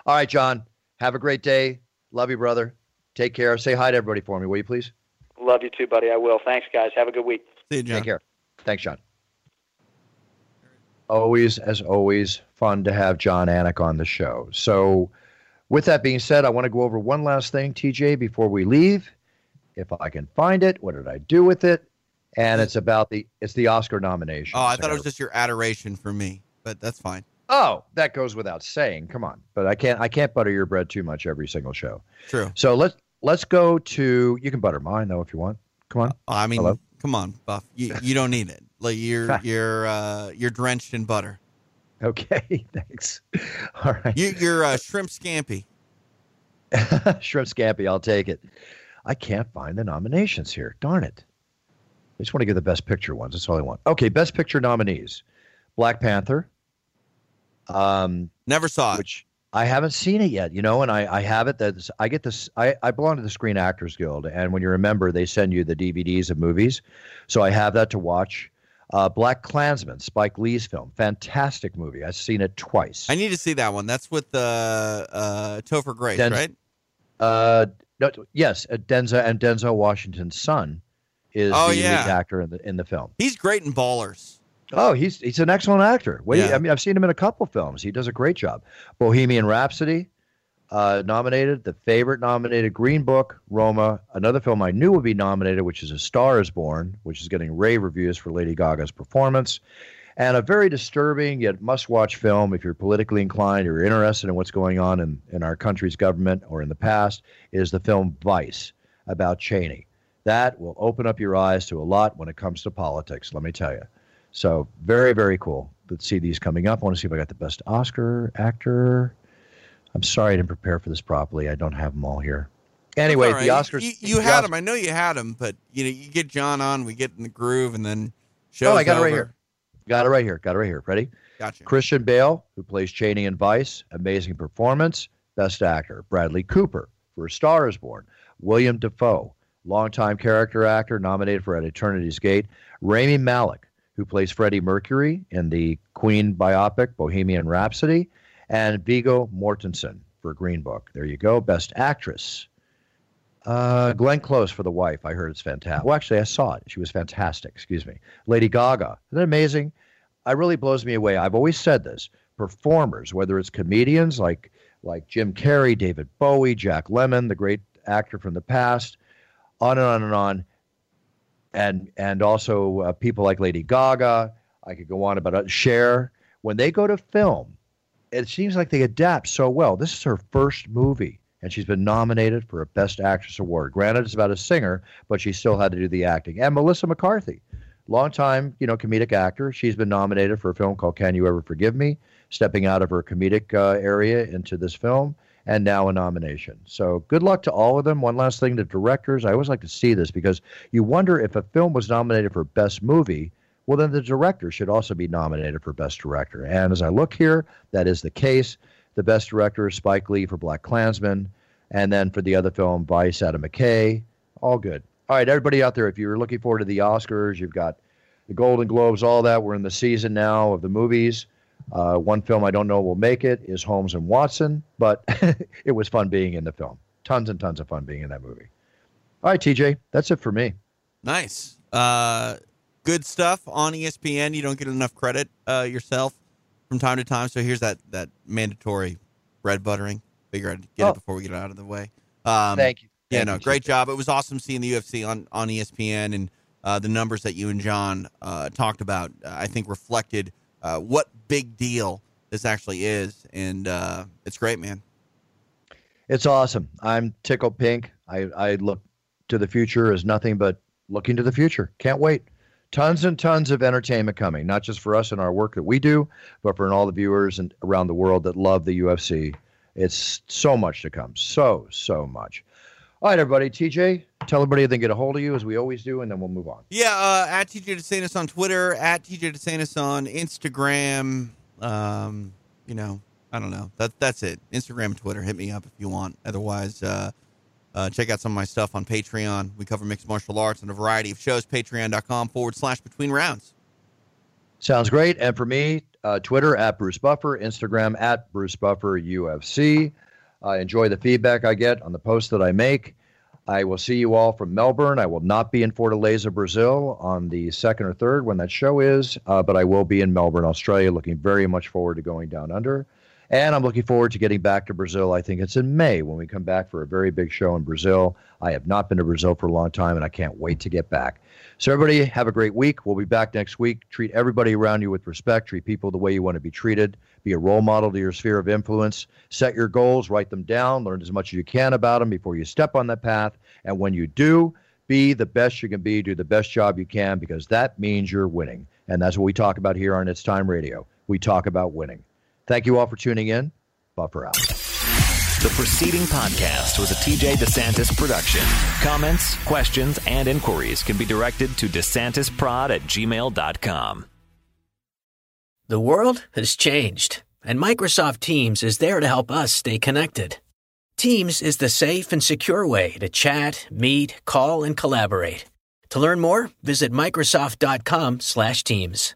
All right, Jon. Have a great day. Love you, brother. Take care. Say hi to everybody for me, will you please? Love you too, buddy. I will. Thanks, guys. Have a good week. See you, Jon. Take care. Thanks, Jon. Always, as always, fun to have Jon Anik on the show. So, with that being said, I want to go over one last thing, TJ, before we leave. If I can find it, what did I do with it? And it's about the it's the Oscar nomination. Oh, I thought it was just your adoration for me, but that's fine. Oh, that goes without saying. Come on, but I can't I can't butter your bread too much every single show. True. So let's let's go to. You can butter mine though if you want. Come on. Uh, I mean, Hello? come on, Buff. You you don't need it. Like you're you're uh, you're drenched in butter. Okay, [LAUGHS] thanks. All right. You, you're uh, shrimp scampi. [LAUGHS] Shrimp scampi, I'll take it. I can't find the nominations here. Darn it. I just want to get the best picture ones. That's all I want. Okay, best picture nominees Black Panther. Um, Never saw it. which I haven't seen it yet, you know, and I, I have it. That I get this. I, I belong to the Screen Actors Guild, and when you remember, they send you the DVDs of movies, so I have that to watch. Uh, Black Klansman, Spike Lee's film, fantastic movie. I've seen it twice. I need to see that one. That's with uh, uh, Topher Grace, Denz- right? Uh, no, yes, uh, Denzel and Denzel Washington's son is Oh, the yeah. lead actor in the in the film. He's great in Ballers. Oh, he's he's an excellent actor. Wait, Yeah. I mean, I've seen him in a couple films. He does a great job. Bohemian Rhapsody, uh, nominated. The Favorite nominated. Green Book, Roma. Another film I knew would be nominated, which is A Star Is Born, which is getting rave reviews for Lady Gaga's performance, and a very disturbing yet must-watch film if you're politically inclined or interested in what's going on in in our country's government or in the past is the film Vice about Cheney. That will open up your eyes to a lot when it comes to politics. Let me tell you. So very, very cool to see these coming up. I want to see if I got the best Oscar actor. I'm sorry I didn't prepare for this properly. I don't have them all here. Anyway, right. the Oscars. You, you the had Os- him. I know you had them, but you know, you get Jon on, we get in the groove, and then show. Oh, I got it right here. Got it right here. Got it right here. Ready? Gotcha. Christian Bale, who plays Cheney in Vice, amazing performance, best actor. Bradley Cooper for A Star Is Born. William Dafoe, longtime character actor, nominated for At Eternity's Gate. Rami Malek, who plays Freddie Mercury in the Queen biopic Bohemian Rhapsody, and Viggo Mortensen for Green Book. There you go. Best actress. Uh, Glenn Close for The Wife. I heard it's fantastic. Well, actually, I saw it. She was fantastic. Excuse me. Lady Gaga. Isn't that amazing? It really blows me away. I've always said this. Performers, whether it's comedians like like Jim Carrey, David Bowie, Jack Lemmon, the great actor from the past, on and on and on, and and also uh, people like Lady Gaga. I could go on about uh, Cher. When they go to film, it seems like they adapt so well. This is her first movie, and she's been nominated for a Best Actress award. Granted, it's about a singer, but she still had to do the acting. And Melissa McCarthy, longtime, you know, comedic actor. She's been nominated for a film called Can You Ever Forgive Me, stepping out of her comedic uh, area into this film, and now a nomination. So good luck to all of them. One last thing to directors. I always like to see this because you wonder if a film was nominated for Best Movie, well, then the director should also be nominated for Best Director. And as I look here, that is the case. The Best Director is Spike Lee for Black Klansman, and then for the other film, Vice, Adam McKay. All good. All right, everybody out there, if you're looking forward to the Oscars, you've got the Golden Globes, all that. We're in the season now of the movies. Uh, one film I don't know will make it is Holmes and Watson, but [LAUGHS] it was fun being in the film. Tons and tons of fun being in that movie. All right, TJ, that's it for me. Nice. Uh, good stuff on ESPN. You don't get enough credit uh, yourself from time to time. So here's that that mandatory bread buttering. Figure I'd get Oh. it before we get it out of the way. Um, Thank you. Yeah, no, you, great job. It was awesome seeing the UFC on on ESPN and uh, the numbers that you and Jon uh, talked about. Uh, I think reflected uh, what big deal this actually is, and uh, it's great, man. It's awesome. I'm tickled pink. I, I look to the future as nothing but looking to the future. Can't wait. Tons and tons of entertainment coming, not just for us and our work that we do, but for all the viewers and around the world that love the UFC. It's so much to come. So, so much. All right, everybody. TJ, tell everybody they get a hold of you as we always do, and then we'll move on. Yeah, uh, at TJ DeSantis on Twitter, at TJ DeSantis on Instagram. Um, you know, I don't know. That that's it. Instagram Twitter. Hit me up if you want. Otherwise, uh, uh, check out some of my stuff on Patreon. We cover mixed martial arts and a variety of shows. Patreon.com forward slash between rounds. Sounds great. And for me, uh, Twitter at Bruce Buffer, Instagram at Bruce Buffer UFC. I enjoy the feedback I get on the posts that I make. I will see you all from Melbourne. I will not be in Fortaleza, Brazil on the second or third when that show is, uh, but I will be in Melbourne, Australia. Looking very much forward to going down under. And I'm looking forward to getting back to Brazil. I think it's in May when we come back for a very big show in Brazil. I have not been to Brazil for a long time, and I can't wait to get back. So, everybody, have a great week. We'll be back next week. Treat everybody around you with respect. Treat people the way you want to be treated. Be a role model to your sphere of influence. Set your goals, write them down, learn as much as you can about them before you step on that path. And when you do, be the best you can be, do the best job you can, because that means you're winning. And that's what we talk about here on It's Time Radio. We talk about winning. Thank you all for tuning in. Buffer out. The preceding podcast was a TJ DeSantis production. Comments, questions, and inquiries can be directed to DeSantisProd at gmail.com. The world has changed, and Microsoft Teams is there to help us stay connected. Teams is the safe and secure way to chat, meet, call, and collaborate. To learn more, visit Microsoft.com/Teams.